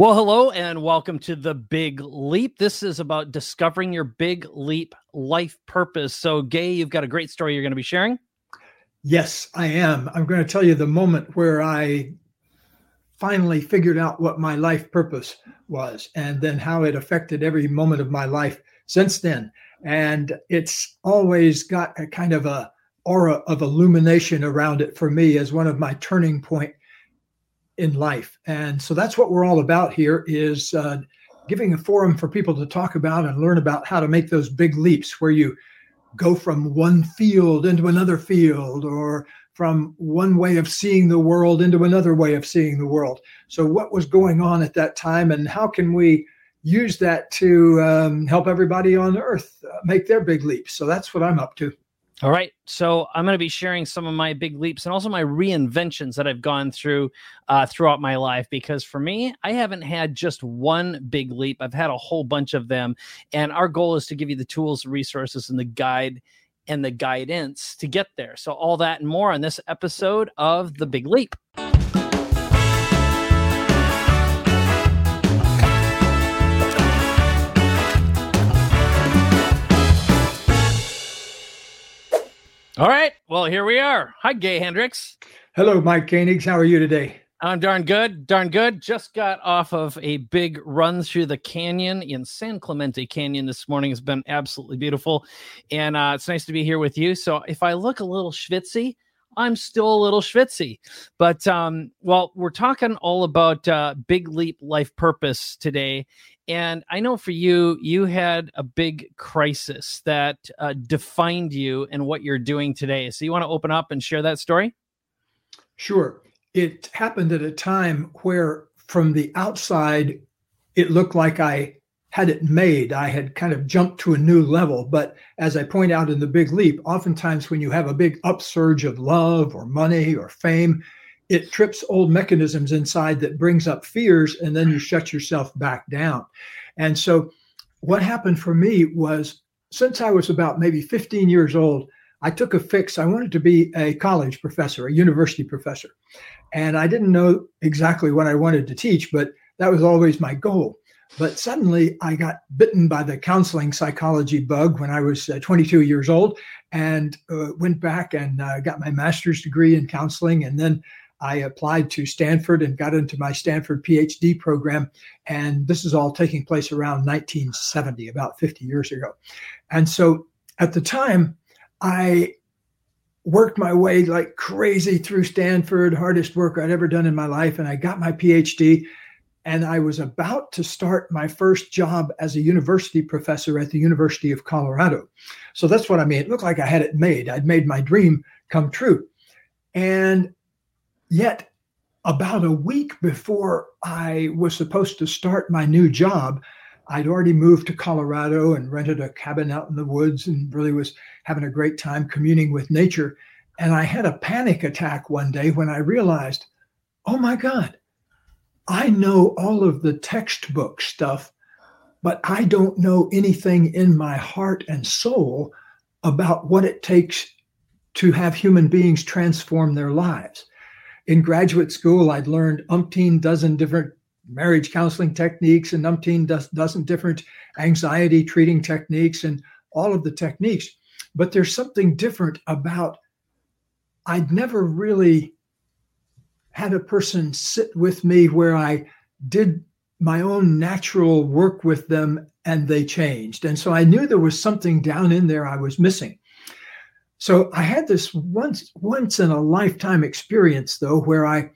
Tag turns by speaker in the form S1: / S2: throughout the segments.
S1: Well, hello and welcome to the Big Leap. This is about discovering your big leap life purpose. So, Gay, you've got a great story you're going to be sharing.
S2: Yes, I am. I'm going to tell you the moment where I finally figured out what my life purpose was and then how it affected every moment of my life since then. And it's always got a kind of a aura of illumination around it for me as one of my turning point in life. And so that's what we're all about here is uh, giving a forum for people to talk about and learn about how to make those big leaps where you go from one field into another field or from one way of seeing the world into another way of seeing the world. So, what was going on at that time, and how can we use that to um, help everybody on earth uh, make their big leaps? So, that's what I'm up to.
S1: All right. So I'm going to be sharing some of my big leaps and also my reinventions that I've gone through uh, throughout my life. Because for me, I haven't had just one big leap, I've had a whole bunch of them. And our goal is to give you the tools, resources, and the guide and the guidance to get there. So, all that and more on this episode of The Big Leap. All right. Well, here we are. Hi, Gay Hendricks.
S2: Hello, Mike Koenigs. How are you today?
S1: I'm darn good. Darn good. Just got off of a big run through the canyon in San Clemente Canyon this morning. It's been absolutely beautiful. And uh, it's nice to be here with you. So if I look a little schwitzy, I'm still a little schwitzy. But um, well, we're talking all about uh, big leap life purpose today. And I know for you, you had a big crisis that uh, defined you and what you're doing today. So you want to open up and share that story?
S2: Sure. It happened at a time where, from the outside, it looked like I had it made. I had kind of jumped to a new level. But as I point out in the big leap, oftentimes when you have a big upsurge of love or money or fame, it trips old mechanisms inside that brings up fears and then you shut yourself back down. And so what happened for me was since i was about maybe 15 years old i took a fix. I wanted to be a college professor a university professor. And i didn't know exactly what i wanted to teach but that was always my goal. But suddenly i got bitten by the counseling psychology bug when i was uh, 22 years old and uh, went back and uh, got my master's degree in counseling and then I applied to Stanford and got into my Stanford PhD program. And this is all taking place around 1970, about 50 years ago. And so at the time, I worked my way like crazy through Stanford, hardest work I'd ever done in my life. And I got my PhD. And I was about to start my first job as a university professor at the University of Colorado. So that's what I mean. It looked like I had it made. I'd made my dream come true. And Yet, about a week before I was supposed to start my new job, I'd already moved to Colorado and rented a cabin out in the woods and really was having a great time communing with nature. And I had a panic attack one day when I realized, oh my God, I know all of the textbook stuff, but I don't know anything in my heart and soul about what it takes to have human beings transform their lives in graduate school, I'd learned umpteen dozen different marriage counseling techniques and umpteen dozen different anxiety treating techniques and all of the techniques. But there's something different about I'd never really had a person sit with me where I did my own natural work with them and they changed. And so I knew there was something down in there I was missing. So I had this once once in a lifetime experience though where I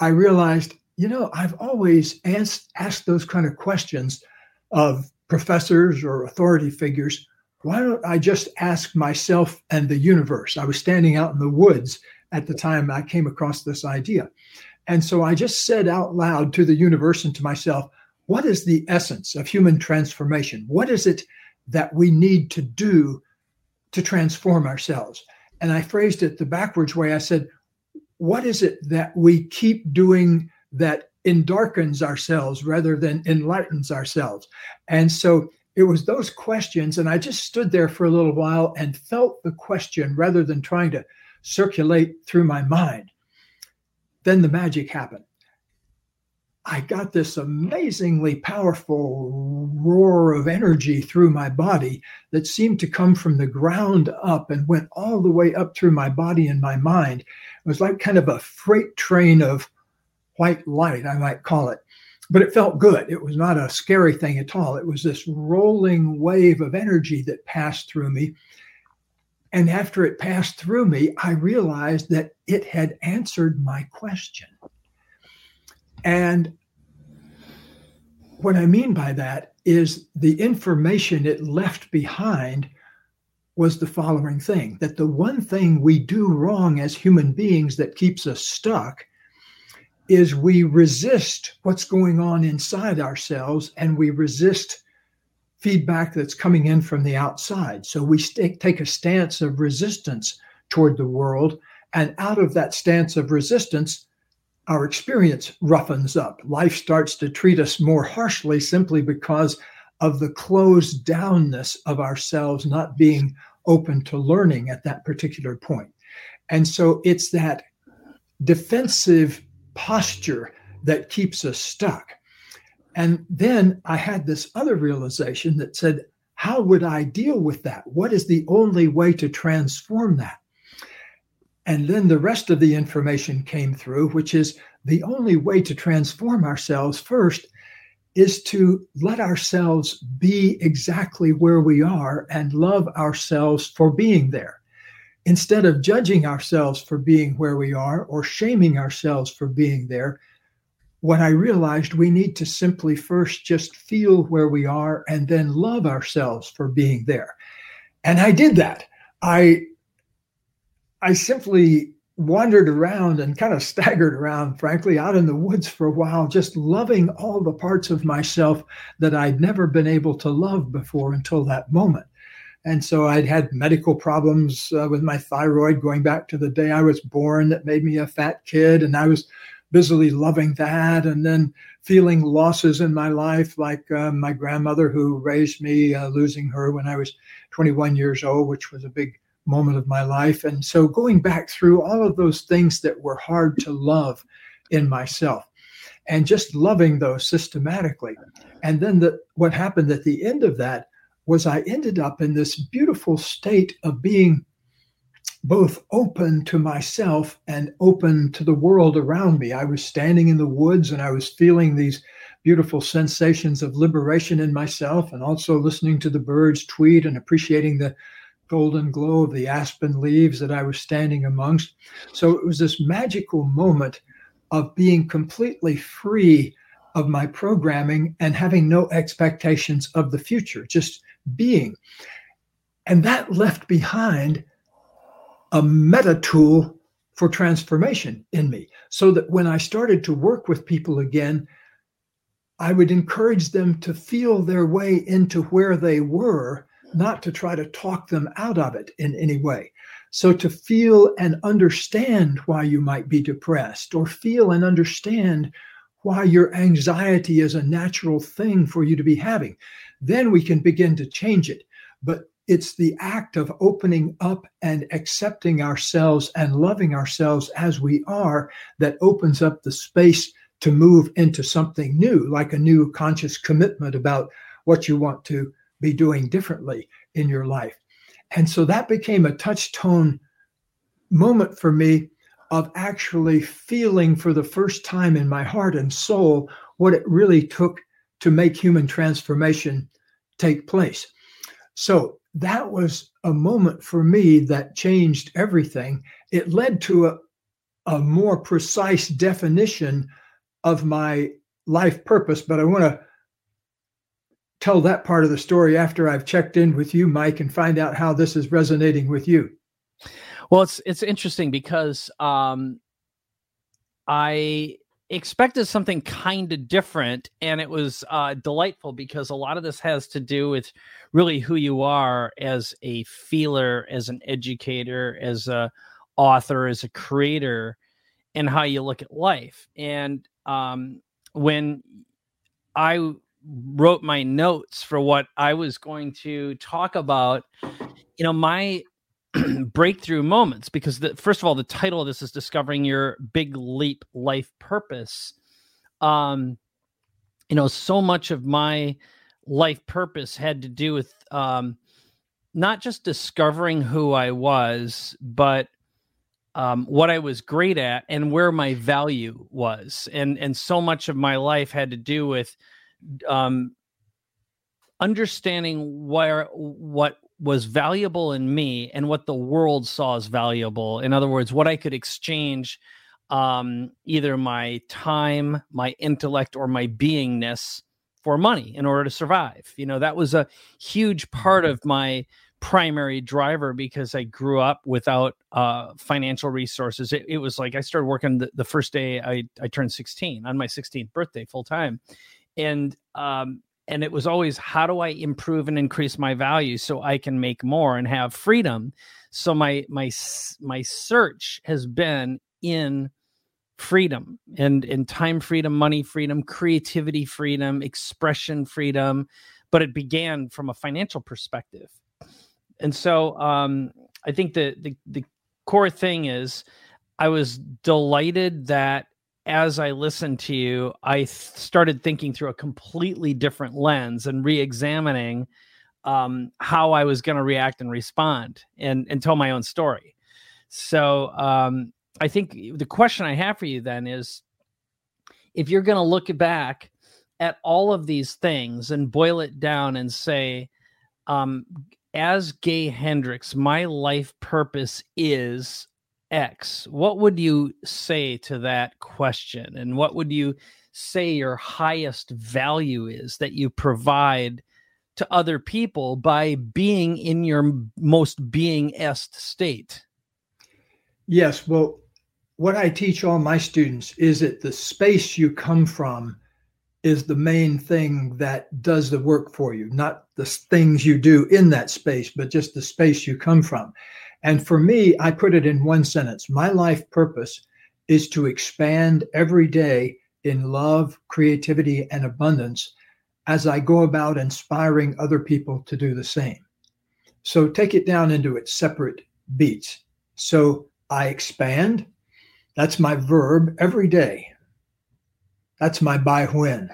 S2: I realized, you know, I've always asked asked those kind of questions of professors or authority figures. Why don't I just ask myself and the universe? I was standing out in the woods at the time I came across this idea. And so I just said out loud to the universe and to myself, what is the essence of human transformation? What is it that we need to do to transform ourselves. And I phrased it the backwards way. I said, What is it that we keep doing that endarkens ourselves rather than enlightens ourselves? And so it was those questions. And I just stood there for a little while and felt the question rather than trying to circulate through my mind. Then the magic happened. I got this amazingly powerful roar of energy through my body that seemed to come from the ground up and went all the way up through my body and my mind. It was like kind of a freight train of white light, I might call it. But it felt good. It was not a scary thing at all. It was this rolling wave of energy that passed through me. And after it passed through me, I realized that it had answered my question. And what I mean by that is the information it left behind was the following thing that the one thing we do wrong as human beings that keeps us stuck is we resist what's going on inside ourselves and we resist feedback that's coming in from the outside. So we st- take a stance of resistance toward the world. And out of that stance of resistance, our experience roughens up. Life starts to treat us more harshly simply because of the closed downness of ourselves not being open to learning at that particular point. And so it's that defensive posture that keeps us stuck. And then I had this other realization that said, how would I deal with that? What is the only way to transform that? And then the rest of the information came through, which is the only way to transform ourselves first is to let ourselves be exactly where we are and love ourselves for being there. Instead of judging ourselves for being where we are or shaming ourselves for being there, what I realized we need to simply first just feel where we are and then love ourselves for being there. And I did that. I I simply wandered around and kind of staggered around, frankly, out in the woods for a while, just loving all the parts of myself that I'd never been able to love before until that moment. And so I'd had medical problems uh, with my thyroid going back to the day I was born that made me a fat kid. And I was busily loving that. And then feeling losses in my life, like uh, my grandmother who raised me, uh, losing her when I was 21 years old, which was a big moment of my life. And so going back through all of those things that were hard to love in myself and just loving those systematically. And then the, what happened at the end of that was I ended up in this beautiful state of being both open to myself and open to the world around me. I was standing in the woods and I was feeling these beautiful sensations of liberation in myself and also listening to the birds tweet and appreciating the golden glow of the aspen leaves that I was standing amongst. So it was this magical moment of being completely free of my programming and having no expectations of the future, just being. And that left behind a meta tool for transformation in me. So that when I started to work with people again, I would encourage them to feel their way into where they were not to try to talk them out of it in any way. So to feel and understand why you might be depressed, or feel and understand why your anxiety is a natural thing for you to be having, then we can begin to change it. But it's the act of opening up and accepting ourselves and loving ourselves as we are that opens up the space to move into something new, like a new conscious commitment about what you want to be doing differently in your life. And so that became a touchstone moment for me of actually feeling for the first time in my heart and soul what it really took to make human transformation take place. So that was a moment for me that changed everything. It led to a, a more precise definition of my life purpose, but I want to tell that part of the story after I've checked in with you, Mike, and find out how this is resonating with you.
S1: Well, it's it's interesting because um, I expected something kind of different, and it was uh, delightful because a lot of this has to do with really who you are as a feeler, as an educator, as a author, as a creator, and how you look at life. And um, when I wrote my notes for what I was going to talk about. You know, my breakthrough moments, because the, first of all, the title of this is Discovering Your Big Leap Life Purpose. um, you know, so much of my life purpose had to do with um, not just discovering who I was, but um, what I was great at and where my value was, and and so much of my life had to do with um, understanding where what was valuable in me and what the world saw as valuable. In other words, what I could exchange um, either my time, my intellect, or my beingness for money in order to survive. You know, that was a huge part of my primary driver because I grew up without uh, financial resources. It, it, was like I started working the, the, first day I, I turned 16 on my 16th birthday full time. And um, and it was always how do I improve and increase my value so I can make more and have freedom. So my my my search has been in freedom and in time freedom, money freedom, creativity freedom, expression freedom, but it began from a financial perspective. And so um, I think the, the the core thing is I was delighted that as I listened to you, I started thinking through a completely different lens and re-examining um, how I was going to react and respond and, and tell my own story. So um, I think the question I have for you then is if you're going to look back at all of these things and boil it down and say, um, as Gay Hendricks, my life purpose is X, what would you say to that question? And what would you say your highest value is that you provide to other people by being in your most being est state?
S2: Yes. Well, what I teach all my students is that the space you come from is the main thing that does the work for you, not the things you do in that space, but just the space you come from. And for me, I put it in one sentence my life purpose is to expand every day in love, creativity, and abundance as I go about inspiring other people to do the same. So take it down into its separate beats. So I expand, that's my verb every day. That's my by when.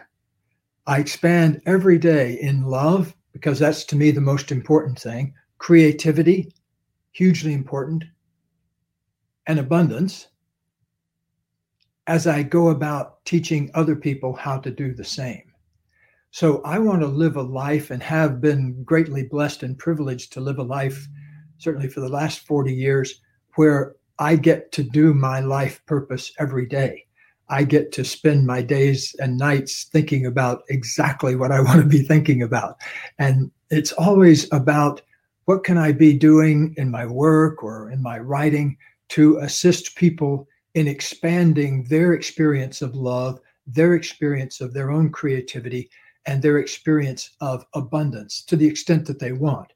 S2: I expand every day in love because that's to me the most important thing. Creativity, hugely important, and abundance as I go about teaching other people how to do the same. So I want to live a life and have been greatly blessed and privileged to live a life, certainly for the last 40 years, where I get to do my life purpose every day. I get to spend my days and nights thinking about exactly what I want to be thinking about. And it's always about what can I be doing in my work or in my writing to assist people in expanding their experience of love, their experience of their own creativity, and their experience of abundance to the extent that they want.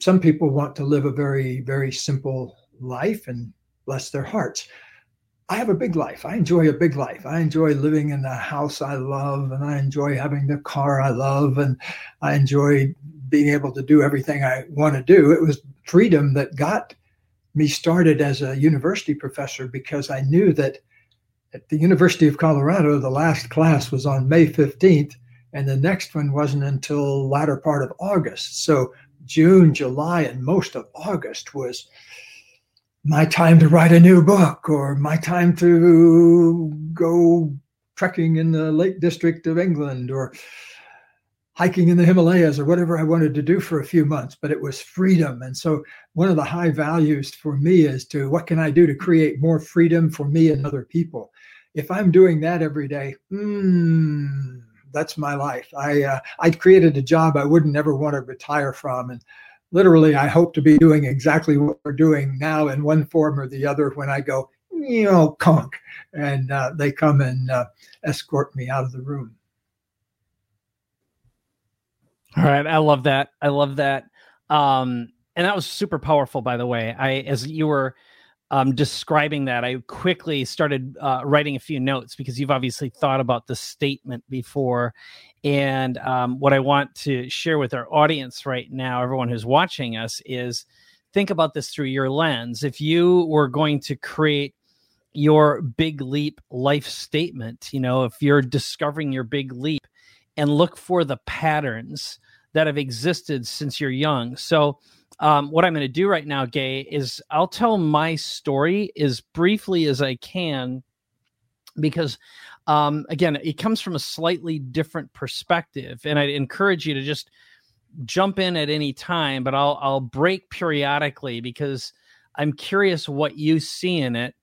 S2: Some people want to live a very, very simple life and bless their hearts. I have a big life. I enjoy a big life. I enjoy living in the house I love, and I enjoy having the car I love, and I enjoy being able to do everything I want to do. It was freedom that got me started as a university professor because I knew that at the University of Colorado, the last class was on May 15th, and the next one wasn't until latter part of August. So June, July, and most of August was my time to write a new book or my time to go trekking in the Lake District of England or hiking in the Himalayas or whatever I wanted to do for a few months, but it was freedom. And so one of the high values for me is to what can I do to create more freedom for me and other people? If I'm doing that every day, mm, that's my life. I uh, I created a job I wouldn't ever want to retire from, and literally I hope to be doing exactly what we're doing now in one form or the other when I go, you know, conk, and uh, they come and uh, escort me out of the room.
S1: All right, I love that. I love that. Um, and that was super powerful, by the way. I, as you were um, describing that, I quickly started uh, writing a few notes because you've obviously thought about the statement before. And um, what I want to share with our audience right now, everyone who's watching us, is think about this through your lens. If you were going to create your big leap life statement. You know, if you're discovering your big leap and look for the patterns that have existed since you're young. So, um, what I'm going to do right now, Gay, is I'll tell my story as briefly as I can because um, again, it comes from a slightly different perspective, and I'd encourage you to just jump in at any time. But I'll I'll break periodically because I'm curious what you see in it,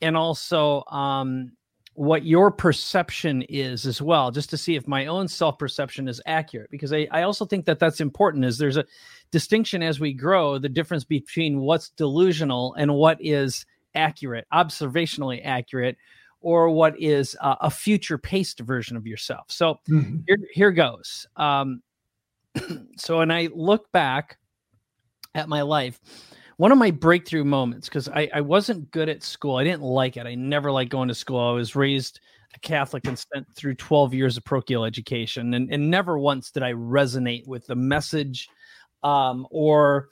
S1: and also um, what your perception is as well, just to see if my own self perception is accurate. Because I, I also think that that's important. Is there's a distinction as we grow, the difference between what's delusional and what is accurate, observationally accurate, or what is uh, a future paced version of yourself. So mm-hmm. here, here goes. Um, so when I look back at my life, one of my breakthrough moments, because I, I wasn't good at school, I didn't like it. I never liked going to school. I was raised a Catholic and spent through 12 years of parochial education, and, and never once did I resonate with the message um, or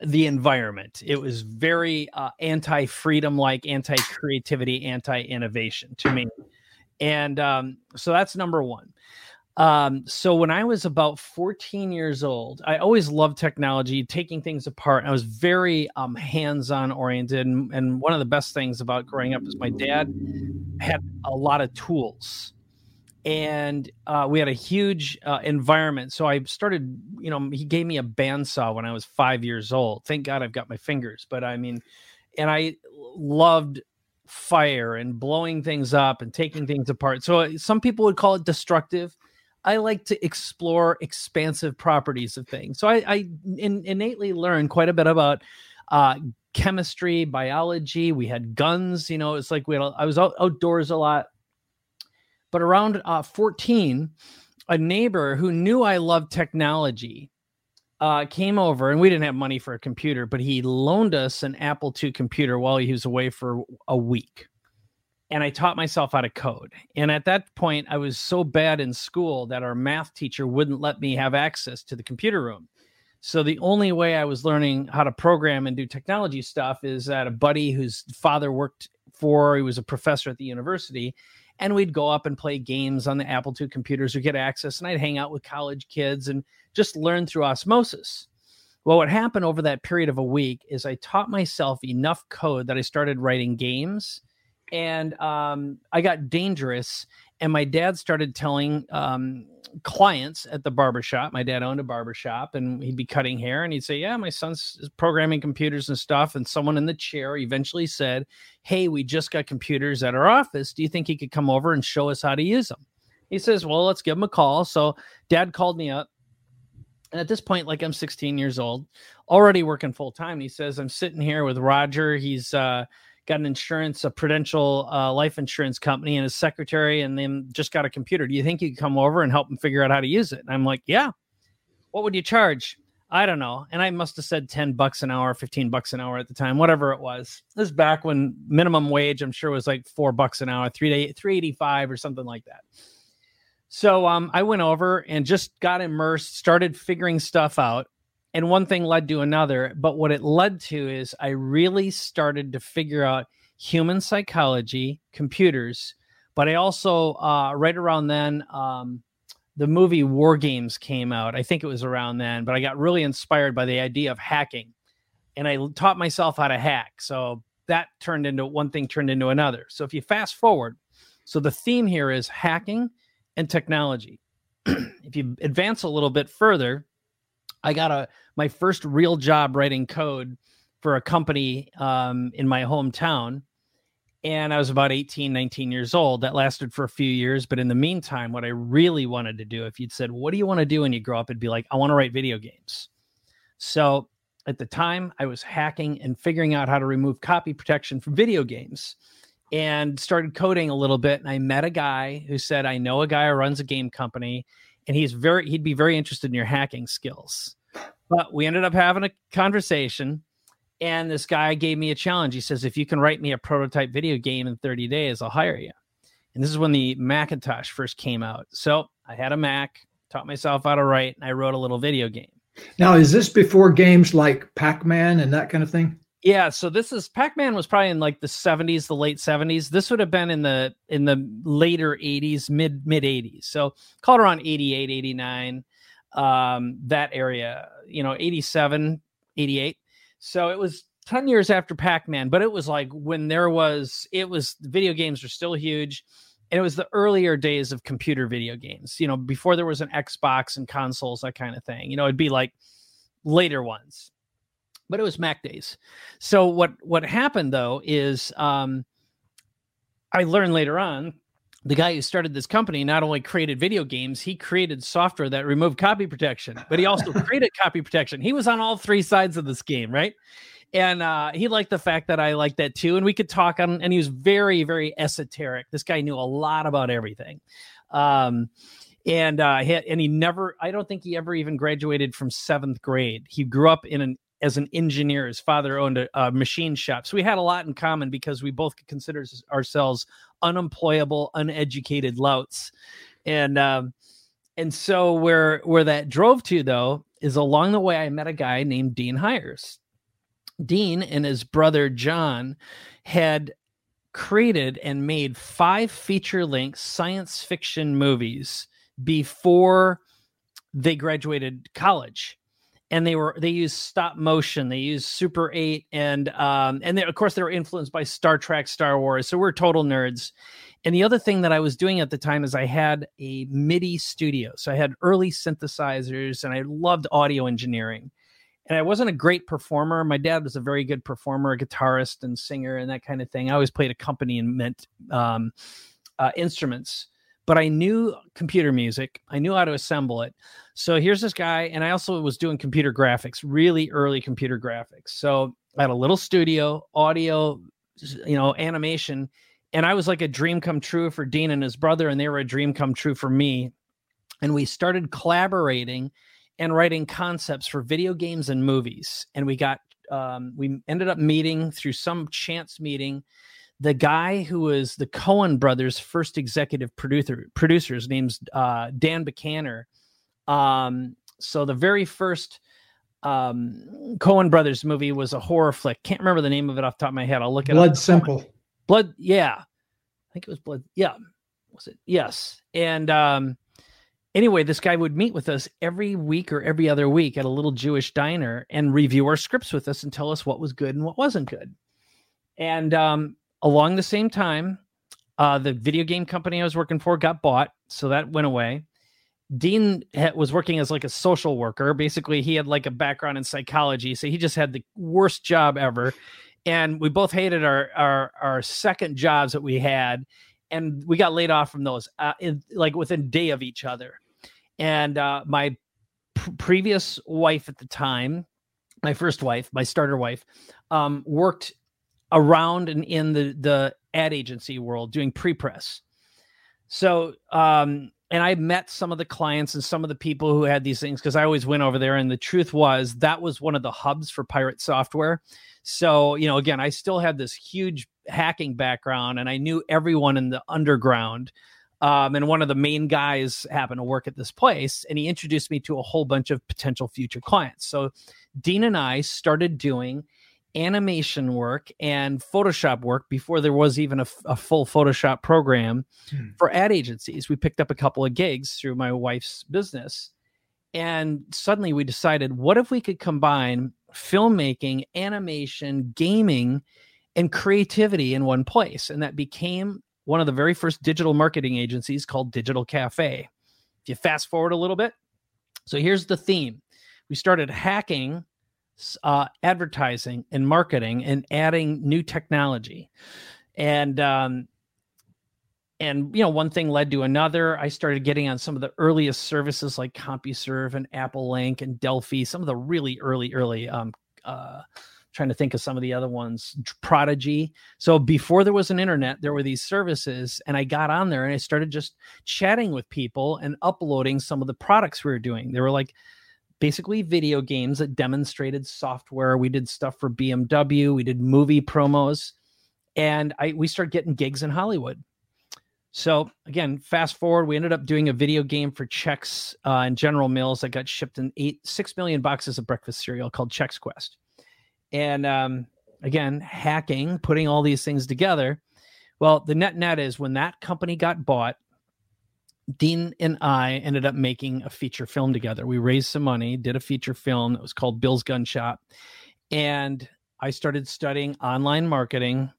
S1: the environment. It was very uh, anti freedom, like anti creativity, anti innovation to me. And um, so that's number one. Um, so when I was about 14 years old, I always loved technology, taking things apart. I was very um, hands-on oriented, and, and, one of the best things about growing up is my dad had a lot of tools and uh, we had a huge uh, environment. So I started, you know, he gave me a bandsaw when I was five years old. Thank God I've got my fingers, but I mean, and I loved fire and blowing things up and taking things apart. So uh, some people would call it destructive. I like to explore expansive properties of things. So I, I in, innately learned quite a bit about uh, chemistry, biology. We had guns. You know, it's like we had. I was out, outdoors a lot but around uh, 14, a neighbor who knew I loved technology uh, came over, and we didn't have money for a computer, but he loaned us an Apple II computer while he was away for a week. And I taught myself how to code. And at that point, I was so bad in school that our math teacher wouldn't let me have access to the computer room. So the only way I was learning how to program and do technology stuff is that a buddy whose father worked for, he was a professor at the university, and we'd go up and play games on the Apple II computers or get access, and I'd hang out with college kids and just learn through osmosis. Well, what happened over that period of a week is I taught myself enough code that I started writing games, and um, I got dangerous. And my dad started telling um, clients at the barbershop. My dad owned a barbershop and he'd be cutting hair and he'd say, Yeah, my son's programming computers and stuff. And someone in the chair eventually said, Hey, we just got computers at our office. Do you think he could come over and show us how to use them? He says, Well, let's give him a call. So dad called me up. And at this point, like I'm 16 years old, already working full time. He says, I'm sitting here with Roger. He's uh got an insurance, a Prudential uh, life insurance company, and his secretary, and then just got a computer. Do you think you could come over and help him figure out how to use it? And I'm like, yeah. What would you charge? I don't know. And I must have said 10 bucks an hour, 15 bucks an hour at the time, whatever it was. This is back when minimum wage, I'm sure, was like four bucks an hour, three to 385 or something like that. So um, I went over and just got immersed, started figuring stuff out and one thing led to another. But what it led to is I really started to figure out human psychology, computers. But I also, uh, right around then, um, the movie War Games came out. I think it was around then, but I got really inspired by the idea of hacking. And I taught myself how to hack. So that turned into one thing, turned into another. So if you fast forward, so the theme here is hacking and technology. if you advance a little bit further, I got a my first real job writing code for a company um, in my hometown. And I was about 18, 19 years old. That lasted for a few years. But in the meantime, what I really wanted to do, if you'd said, What do you want to do when you grow up? It'd be like, I want to write video games. So at the time, I was hacking and figuring out how to remove copy protection from video games and started coding a little bit. And I met a guy who said, I know a guy who runs a game company and he's very he'd be very interested in your hacking skills. But we ended up having a conversation, and this guy gave me a challenge. He says, "If you can write me a prototype video game in 30 days, I'll hire you." And this is when the Macintosh first came out. So I had a Mac, taught myself how to write, and I wrote a little video game.
S2: Now, is this before games like Pac Man and that kind of thing?
S1: Yeah, so this is Pac-Man was probably in like the 70s, the late 70s. This would have been in the in the later 80s, mid mid 80s. So called around 88, 89, um, that area, you know, 87, 88. So it was 10 years after Pac-Man, but it was like when there was it was video games were still huge. And it was the earlier days of computer video games, you know, before there was an Xbox and consoles, that kind of thing. You know, it'd be like later ones but it was Mac days. So what what happened though is um, I learned later on the guy who started this company not only created video games, he created software that removed copy protection, but he also created copy protection. He was on all three sides of this game, right? And uh, he liked the fact that I liked that too. And we could talk on, and he was very, very esoteric. This guy knew a lot about everything. Um, and uh, he, and he never, I don't think he ever even graduated from seventh grade. He grew up in an as an engineer. His father owned a, a, machine shop. So we had a lot in common because we both consider ourselves unemployable, uneducated louts. And um, and so where where that drove to though is along the way I met a guy named Dean Hires. Dean and his brother John had created and made five feature length science fiction movies before they graduated college and they were they used stop motion they used super 8 and um and they, of course they were influenced by star trek star wars so we're total nerds. And the other thing that i was doing at the time is i had a midi studio so i had early synthesizers and i loved audio engineering. And i wasn't a great performer. My dad was a very good performer a guitarist and singer and that kind of thing. I always played accompaniment um, uh, instruments but I knew computer music. I knew how to assemble it. So here's this guy, and I also was doing computer graphics, really early computer graphics. So I had a little studio, audio, you know, animation, and I was like a dream come true for Dean and his brother, and they were a dream come true for me. And we started collaborating and writing concepts for video games and movies. And we got, um, we ended up meeting through some chance meeting the guy who was the Coen brothers' first executive producer, producers, name's uh, Dan Buchanan. Um, so the very first um, Coen brothers movie was a horror flick. Can't remember the name of it off the top of my head. I'll look
S2: it Blood up. Simple.
S1: Blood, yeah. I think it was Blood. Yeah. Was it? Yes. And um, anyway, this guy would meet with us every week or every other week at a little Jewish diner and review our scripts with us and tell us what was good and what wasn't good. And um, along the same time, uh, the video game company I was working for got bought, so that went away. Dean was working as like a social worker. Basically, he had like a background in psychology, so he just had the worst job ever. And we both hated our our, our second jobs that we had, and we got laid off from those, uh, in, like within day of each other. And uh, my p- previous wife at the time, my first wife, my starter wife, um, worked around and in the the ad agency world doing pre-press. So um and I met some of the clients and some of the people who had these things because I always went over there. And the truth was that was one of the hubs for pirate software. So, you know, again, I still had this huge hacking background and I knew everyone in the underground. Um, and one of the main guys happened to work at this place and he introduced me to a whole bunch of potential future clients. So, Dean and I started doing animation work and Photoshop work before there was even a, a full Photoshop program hmm. for ad agencies. We picked up a couple of gigs through my wife's business. And suddenly we decided, what if we could combine filmmaking, animation, gaming, and creativity in one place? And that became one of the very first digital marketing agencies called Digital Cafe. If you fast forward a little bit, so here's the theme we started hacking uh, advertising and marketing and adding new technology. And um, and you know one thing led to another. I started getting on some of the earliest services like compuserve and apple link and delphi some of the really early early um, uh, trying to think of some of the other ones prodigy. So before there was an internet there were these services and i got on there and i started just chatting with people and uploading some of the products we were doing. They were like basically video games that demonstrated software. We did stuff for BMW, we did movie promos, and I we started getting gigs in Hollywood. So again, fast forward, we ended up doing a video game for Chex uh, and General Mills that got shipped in eight six million boxes of breakfast cereal called Chex Quest, and um, again, hacking, putting all these things together. Well, the net net is when that company got bought, Dean and I ended up making a feature film together. We raised some money, did a feature film that was called Bill's Gun Shop. And I started studying online marketing,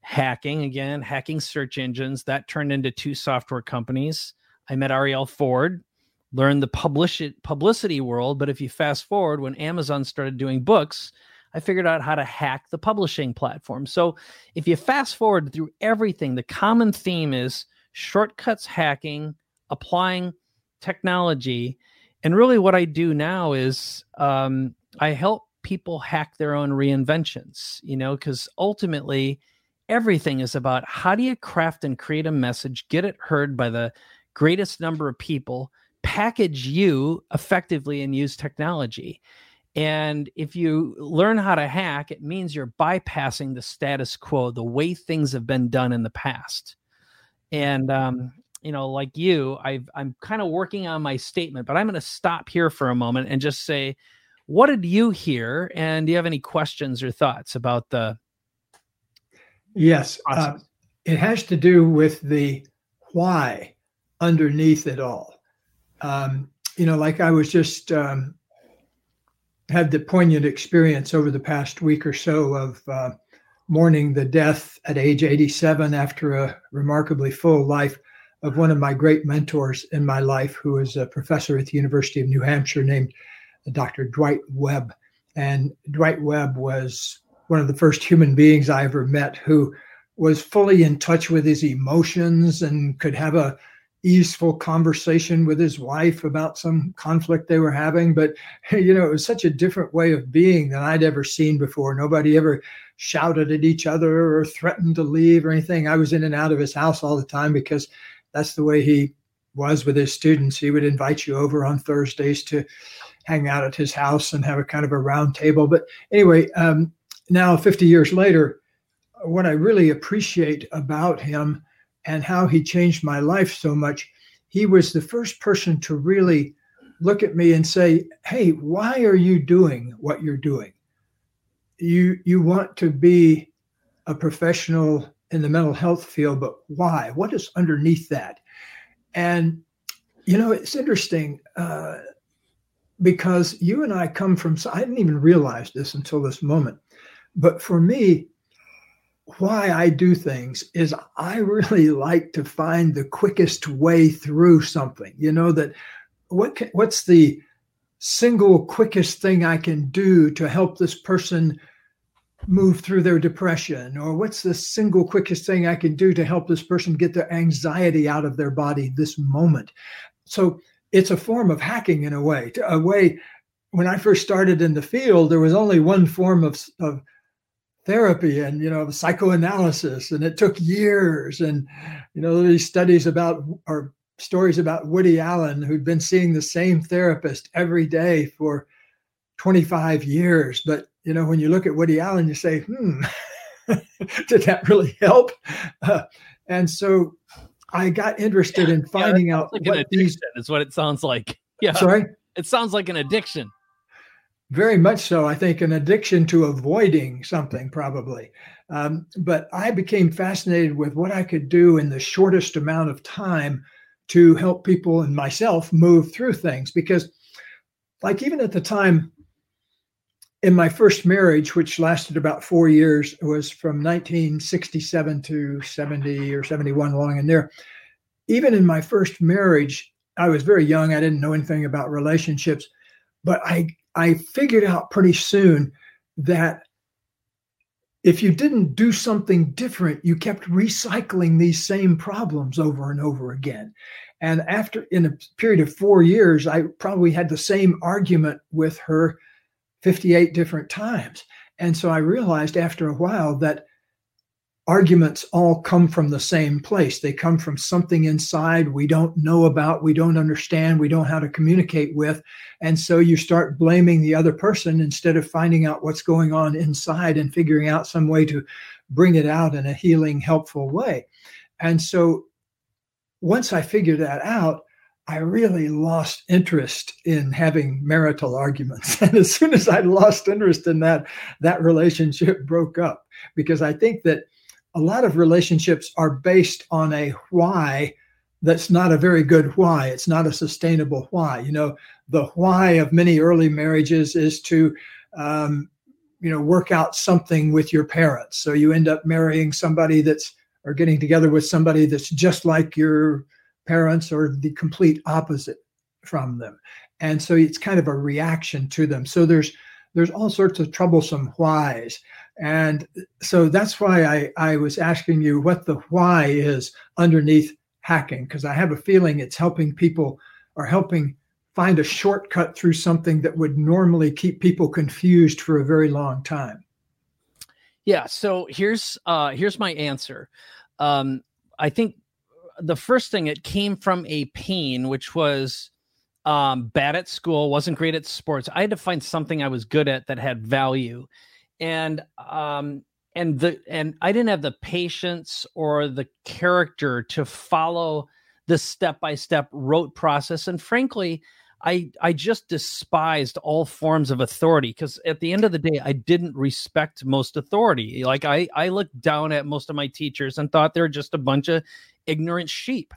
S1: hacking again, hacking search engines. That turned into two software companies. I met Arielle Ford, learned the publish publicity world. But if you fast forward, when Amazon started doing books, I figured out how to hack the publishing platform. So if you fast forward through everything, the common theme is shortcuts hacking, applying technology. And really, what I do now is um, I help people hack their own reinventions, you know, because ultimately, everything is about how do you craft and create a message, get it heard by the greatest number of people, package you effectively, and use technology. And if you learn how to hack, it means you're bypassing the status quo, the way things have been done in the past. And um, you know, like you, I've, I'm kind of working on my statement, but I'm going to stop here for a moment and just say, what did you hear? And do you have any questions or thoughts about the?
S2: Yes, uh, it has to do with the why underneath it all. Um, you know, like I was just um, had the poignant experience over the past week or so of uh, mourning the death at age 87 after a remarkably full life of one of my great mentors in my life, who was a professor at the University of New Hampshire named Dr. Dwight Webb. And Dwight Webb was one of the first human beings I ever met who was fully in touch with his emotions and could have a easeful conversation with his wife about some conflict they were having but you know it was such a different way of being than i'd ever seen before nobody ever shouted at each other or threatened to leave or anything. I was in and out of his house all the time because that's the way he was with his students. He would invite you over on Thursdays to hang out at his house and have a kind of a round table. But anyway, um, now 50 years later, what I really appreciate about him and how he changed my life so much, he was the first person to really look at me and say, Hey, why are you doing what you're doing? you you want to be a professional in the mental health field, but why? What is underneath that? And you know, it's interesting uh, because you and I come from. I didn't even realize this until this moment, but for me, why I do things is I really like to find the quickest way through something. You know that what can, what's the single quickest thing I can do to help this person move through their depression? Or what's the single quickest thing I can do to help this person get their anxiety out of their body this moment? So it's a form of hacking in a way. A way, when I first started in the field, there was only one form of, of therapy and you know psychoanalysis and it took years and you know these studies about or stories about Woody Allen, who'd been seeing the same therapist every day for 25 years. But, you know, when you look at Woody Allen, you say, hmm, did that really help? Uh, and so I got interested yeah, in finding yeah, out
S1: like what these is what it sounds like. Yeah.
S2: Sorry?
S1: It sounds like an addiction.
S2: Very much so. I think an addiction to avoiding something, probably. Um, but I became fascinated with what I could do in the shortest amount of time to help people and myself move through things because like even at the time in my first marriage which lasted about four years was from 1967 to 70 or 71 along in there even in my first marriage i was very young i didn't know anything about relationships but i i figured out pretty soon that if you didn't do something different, you kept recycling these same problems over and over again. And after, in a period of four years, I probably had the same argument with her 58 different times. And so I realized after a while that arguments all come from the same place. They come from something inside we don't know about, we don't understand, we don't how to communicate with. And so you start blaming the other person instead of finding out what's going on inside and figuring out some way to bring it out in a healing, helpful way. And so once I figured that out, I really lost interest in having marital arguments. And as soon as I lost interest in that, that relationship broke up because I think that a lot of relationships are based on a why that's not a very good why. It's not a sustainable why. You know, the why of many early marriages is to, um, you know, work out something with your parents. So you end up marrying somebody that's, or getting together with somebody that's just like your parents or the complete opposite from them and so it's kind of a reaction to them so there's there's all sorts of troublesome whys and so that's why i i was asking you what the why is underneath hacking because i have a feeling it's helping people or helping find a shortcut through something that would normally keep people confused for a very long time.
S1: Yeah so here's uh here's my answer. Um i think the first thing it came from a pain, which was um, bad at school, wasn't great at sports. I had to find something I was good at that had value, and um, and the and I didn't have the patience or the character to follow the step by step rote process. And frankly, I I just despised all forms of authority because at the end of the day, I didn't respect most authority. Like I I looked down at most of my teachers and thought they're just a bunch of ignorant sheep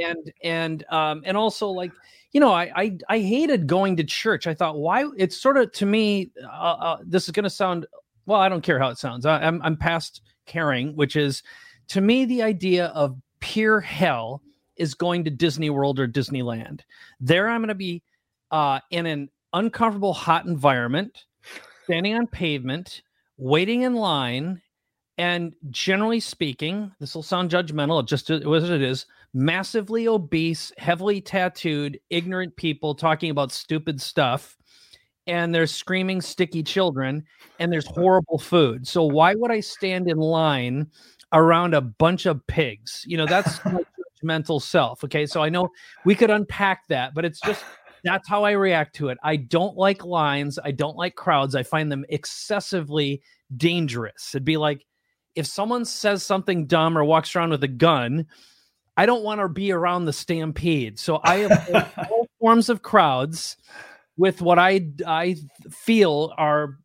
S1: and and um and also like you know I, I i hated going to church. I thought why? It's sort of to me uh, uh, this is going to sound well i don't care how it sounds. I, i'm i'm past caring which is to me the idea of pure hell is going to disney world or disneyland. There i'm going to be uh in an uncomfortable hot environment standing on pavement waiting in line and generally speaking, this will sound judgmental, it just was. it is, massively obese, heavily tattooed, ignorant people talking about stupid stuff. And there's screaming, sticky children, and there's horrible food. So why would I stand in line around a bunch of pigs? You know, that's my judgmental self. Okay. So I know we could unpack that, but it's just that's how I react to it. I don't like lines. I don't like crowds. I find them excessively dangerous. It'd be like if someone says something dumb or walks around with a gun, I don't want to be around the stampede. So I avoid all forms of crowds with what I I feel are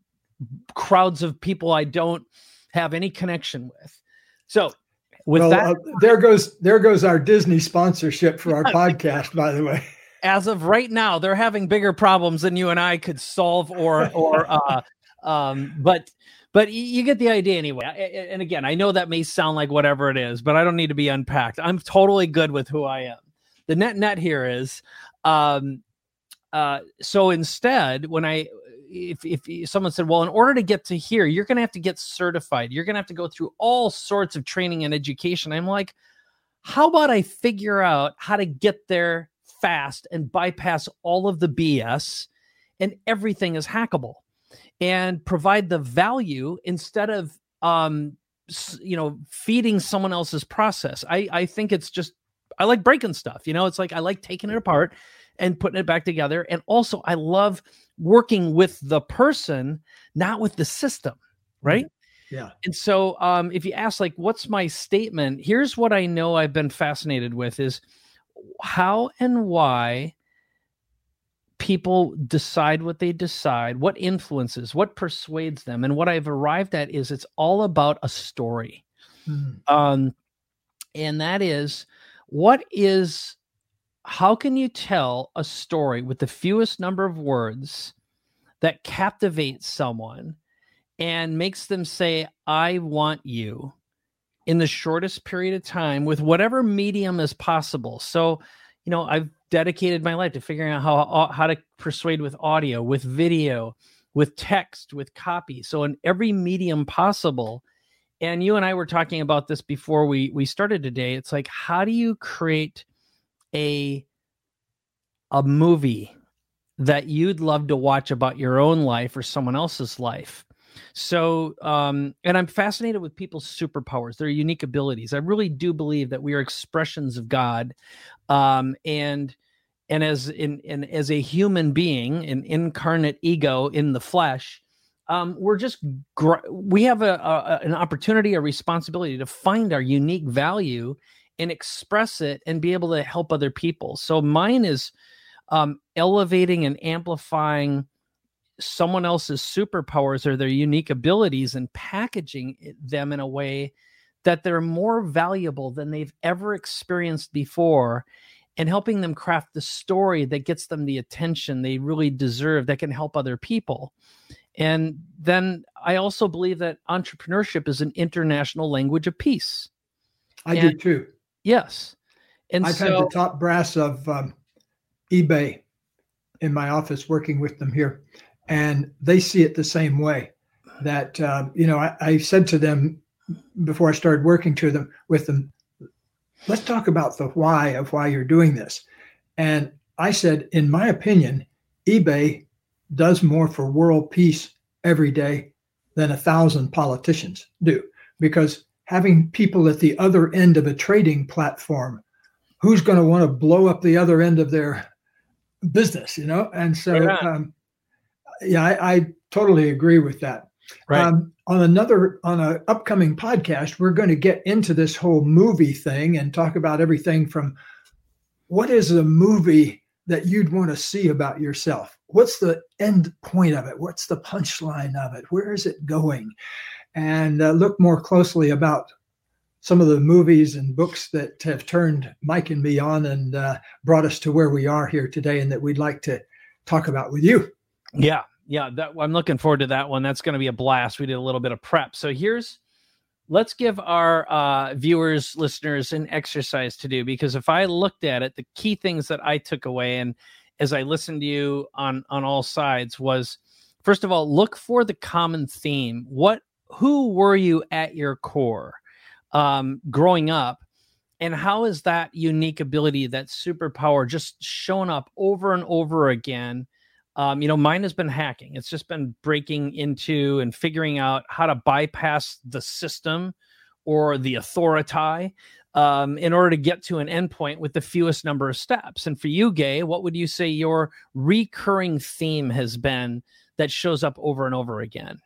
S1: crowds of people I don't have any connection with. So with well, that, uh,
S2: there goes there goes our Disney sponsorship for our podcast. By the way,
S1: as of right now, they're having bigger problems than you and I could solve or or uh, um, but but you get the idea anyway. And again, I know that may sound like whatever it is, but I don't need to be unpacked. I'm totally good with who I am. The net net here is, um, uh, so instead, when I if, if someone said, well, in order to get to here, you're going to have to get certified. You're going to have to go through all sorts of training and education. I'm like, how about I figure out how to get there fast and bypass all of the BS and everything is hackable? And provide the value instead of um you know feeding someone else's process. I i think it's just i like breaking stuff you know? It's like i like taking it apart and putting it back together and also i love working with the person not with the system right?
S2: Yeah.
S1: And so um if you ask like what's my statement here's what i know i've been fascinated with is how and why people decide what they decide, what influences, what persuades them. And what I've arrived at is it's all about a story. Mm-hmm. Um, and that is what is, how can you tell a story with the fewest number of words that captivates someone and makes them say, I want you in the shortest period of time with whatever medium is possible? So, you know, I've dedicated my life to figuring out how uh, how to persuade with audio, with video, with text, with copy. So in every medium possible. And you and I were talking about this before we we started today. It's like how do you create a a movie that you'd love to watch about your own life or someone else's life? So, um, and I'm fascinated with people's superpowers, their unique abilities. I really do believe that we are expressions of God, um, and and as in, in as a human being, an incarnate ego in the flesh, um, we're just gr- we have a, a, an opportunity, a responsibility to find our unique value and express it and be able to help other people. So mine is um, elevating and amplifying someone else's superpowers or their unique abilities and packaging them in a way that they're more valuable than they've ever experienced before and helping them craft the story that gets them the attention they really deserve that can help other people. And then I also believe that entrepreneurship is an international language of peace.
S2: I and, do too.
S1: Yes.
S2: And I've so, had the top brass of um, eBay in my office working with them here, and they see it the same way. That um, you know, I, I said to them before I started working to them with them, let's talk about the why of why you're doing this. And I said, in my opinion, eBay does more for world peace every day than a thousand politicians do, because having people at the other end of a trading platform, who's going to want to blow up the other end of their business, you know? And so, um, yeah, I, I, totally agree with that. Right. Um, on another on an upcoming podcast, we're going to get into this whole movie thing and talk about everything from what is a movie that you'd want to see about yourself? What's the end point of it? What's the punchline of it? Where is it going? And uh, look more closely about some of the movies and books that have turned Mike and me on and uh, brought us to where we are here today, and that we'd like to talk about with you.
S1: Yeah, yeah, that I'm looking forward to that one. That's going to be a blast. We did a little bit of prep. So here's let's give our uh, viewers, listeners an exercise to do because if I looked at it, the key things that I took away and as I listened to you on on all sides was first of all, look for the common theme. What who were you at your core um, growing up? And how is that unique ability, that superpower, just showing up over and over again? Um, you know, mine has been hacking. It's just been breaking into and figuring out how to bypass the system or the authority um, in order to get to an endpoint with the fewest number of steps. And for you, Gay, what would you say your recurring theme has been that shows up over and over again?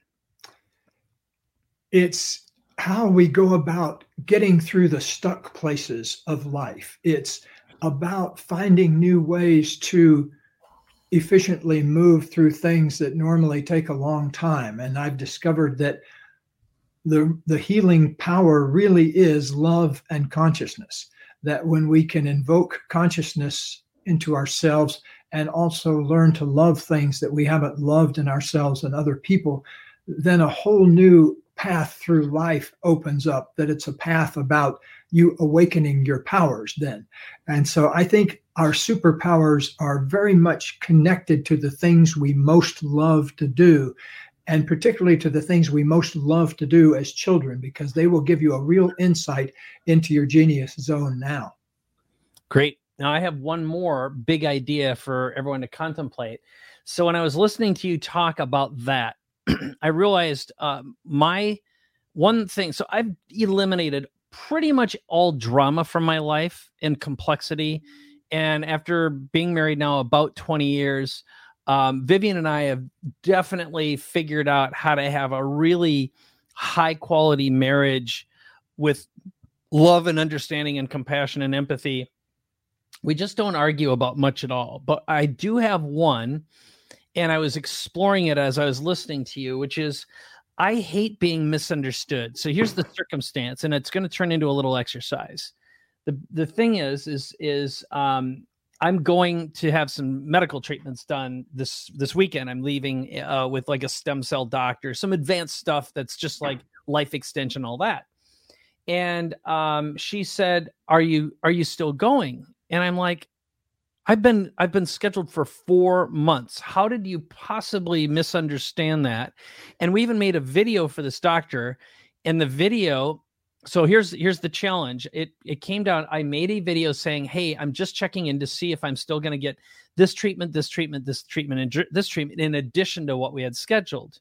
S2: It's how we go about getting through the stuck places of life. It's about finding new ways to efficiently move through things that normally take a long time. And I've discovered that the, the healing power really is love and consciousness. That when we can invoke consciousness into ourselves and also learn to love things that we haven't loved in ourselves and other people, then a whole new path through life opens up. That it's a path about you awakening your powers then. And so I think our superpowers are very much connected to the things we most love to do, and particularly to the things we most love to do as children, because they will give you a real insight into your genius zone now.
S1: Great. Now, I have one more big idea for everyone to contemplate. So, when I was listening to you talk about that, I realized uh, my one thing. So, I've eliminated pretty much all drama from my life and complexity. And after being married now about 20 years, um, Vivian and I have definitely figured out how to have a really high quality marriage with love and understanding and compassion and empathy. We just don't argue about much at all. But I do have one, and I was exploring it as I was listening to you, which is I hate being misunderstood. So here's the circumstance, and it's going to turn into a little exercise. The the thing is, is is um, I'm going to have some medical treatments done this this weekend. I'm leaving uh, with like a stem cell doctor, some advanced stuff that's just like life extension, all that. And um, she said, "Are you are you still going?" And I'm like, I've been I've been scheduled for 4 months. How did you possibly misunderstand that? And we even made a video for this doctor and the video so here's here's the challenge. It it came down I made a video saying, "Hey, I'm just checking in to see if I'm still going to get this treatment, this treatment, this treatment and this treatment in addition to what we had scheduled."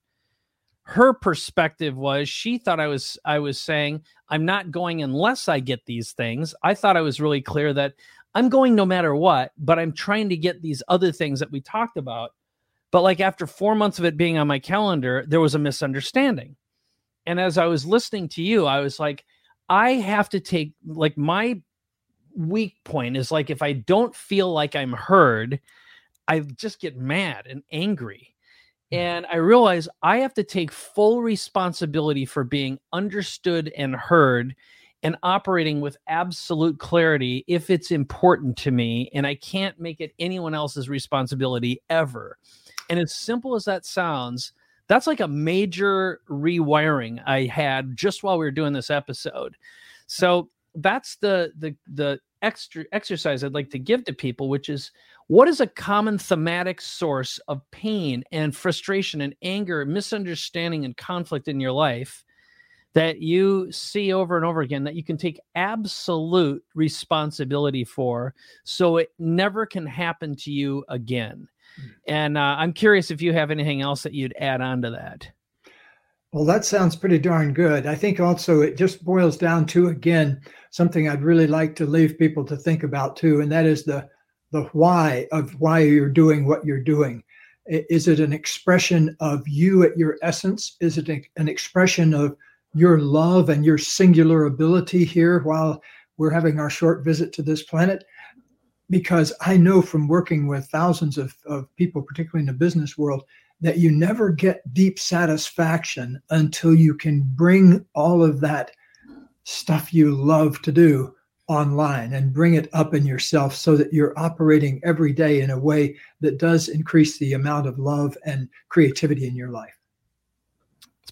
S1: Her perspective was she thought I was I was saying, "I'm not going unless I get these things." I thought I was really clear that I'm going no matter what, but I'm trying to get these other things that we talked about. But like after four months of it being on my calendar, there was a misunderstanding. And as I was listening to you, I was like, I have to take like my weak point is like if I don't feel like I'm heard, I just get mad and angry. Hmm. And I realize I have to take full responsibility for being understood and heard and operating with absolute clarity if it's important to me. And I can't make it anyone else's responsibility ever. And as simple as that sounds, that's like a major rewiring I had just while we were doing this episode. So that's the the the extra exercise I'd like to give to people, which is what is a common thematic source of pain and frustration and anger, misunderstanding and conflict in your life that you see over and over again that you can take absolute responsibility for so it never can happen to you again. Hmm. And uh, I'm curious if you have anything else that you'd add on to that.
S2: Well, that sounds pretty darn good. I think also it just boils down to again something I'd really like to leave people to think about too, and that is the the why of why you're doing what you're doing. Is it an expression of you at your essence? Is it an expression of your love and your singular ability here while we're having our short visit to this planet? Because I know from working with thousands of, of people, particularly in the business world, that you never get deep satisfaction until you can bring all of that stuff you love to do online and bring it up in yourself so that you're operating every day in a way that does increase the amount of love and creativity in your life.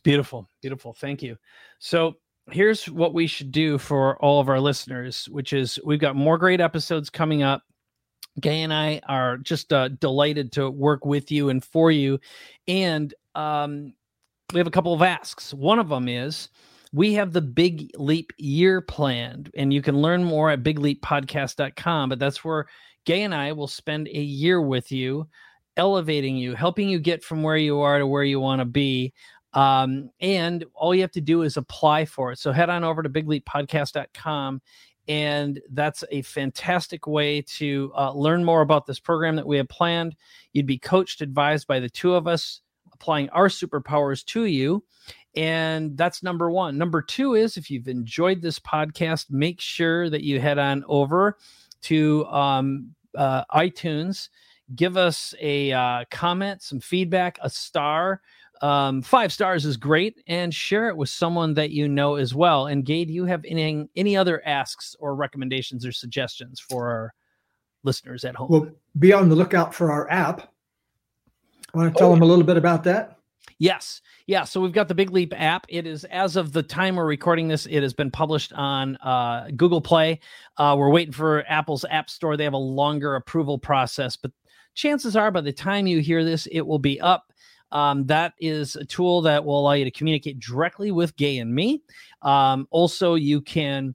S1: Beautiful. Beautiful. Thank you. So, here's what we should do for all of our listeners, which is we've got more great episodes coming up. Gay and I are just uh, delighted to work with you and for you. And um, we have a couple of asks. One of them is we have the Big Leap year planned, and you can learn more at bigleappodcast.com. But that's where Gay and I will spend a year with you, elevating you, helping you get from where you are to where you want to be. Um, and all you have to do is apply for it. So head on over to bigleappodcast.com and that's a fantastic way to uh, learn more about this program that we have planned. You'd be coached, advised by the two of us, applying our superpowers to you. And that's number one. Number two is if you've enjoyed this podcast, make sure that you head on over to um, uh, iTunes, give us a uh, comment, some feedback, a star um, five stars is great, and share it with someone that you know as well. And Gay, do you have any any other asks or recommendations or suggestions for our listeners at home?
S2: Well, be on the lookout for our app. Want to tell oh, them a little bit about that.
S1: Yes. Yeah. So we've got the Big Leap app. It is, as of the time we're recording this, it has been published on uh, Google Play. Uh, we're waiting for Apple's App Store. They have a longer approval process, but chances are by the time you hear this, it will be up. Um, that is a tool that will allow you to communicate directly with Gay and me. Um, also, you can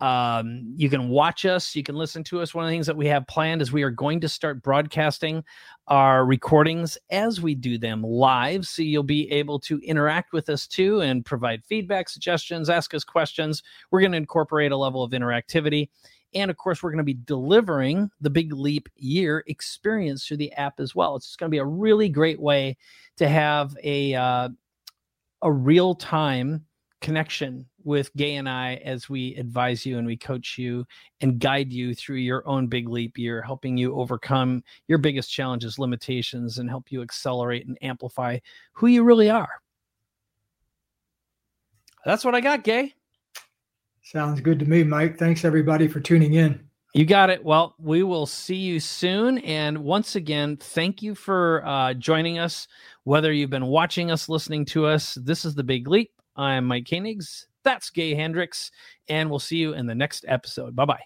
S1: um, you can watch us, you can listen to us. One of the things that we have planned is we are going to start broadcasting our recordings as we do them live. So you'll be able to interact with us too and provide feedback, suggestions, ask us questions. We're going to incorporate a level of interactivity. And of course, we're going to be delivering the Big Leap Year experience through the app as well. It's going to be a really great way to have a uh, a real time connection with Gay and I as we advise you and we coach you and guide you through your own big leap year, helping you overcome your biggest challenges, limitations, and help you accelerate and amplify who you really are. That's what I got, Gay.
S2: Sounds good to me, Mike. Thanks everybody for tuning in.
S1: You got it. Well, we will see you soon. And once again, thank you for uh, joining us. Whether you've been watching us, listening to us, this is The Big Leap. I'm Mike Koenigs. That's Gay Hendricks. And we'll see you in the next episode. Bye bye.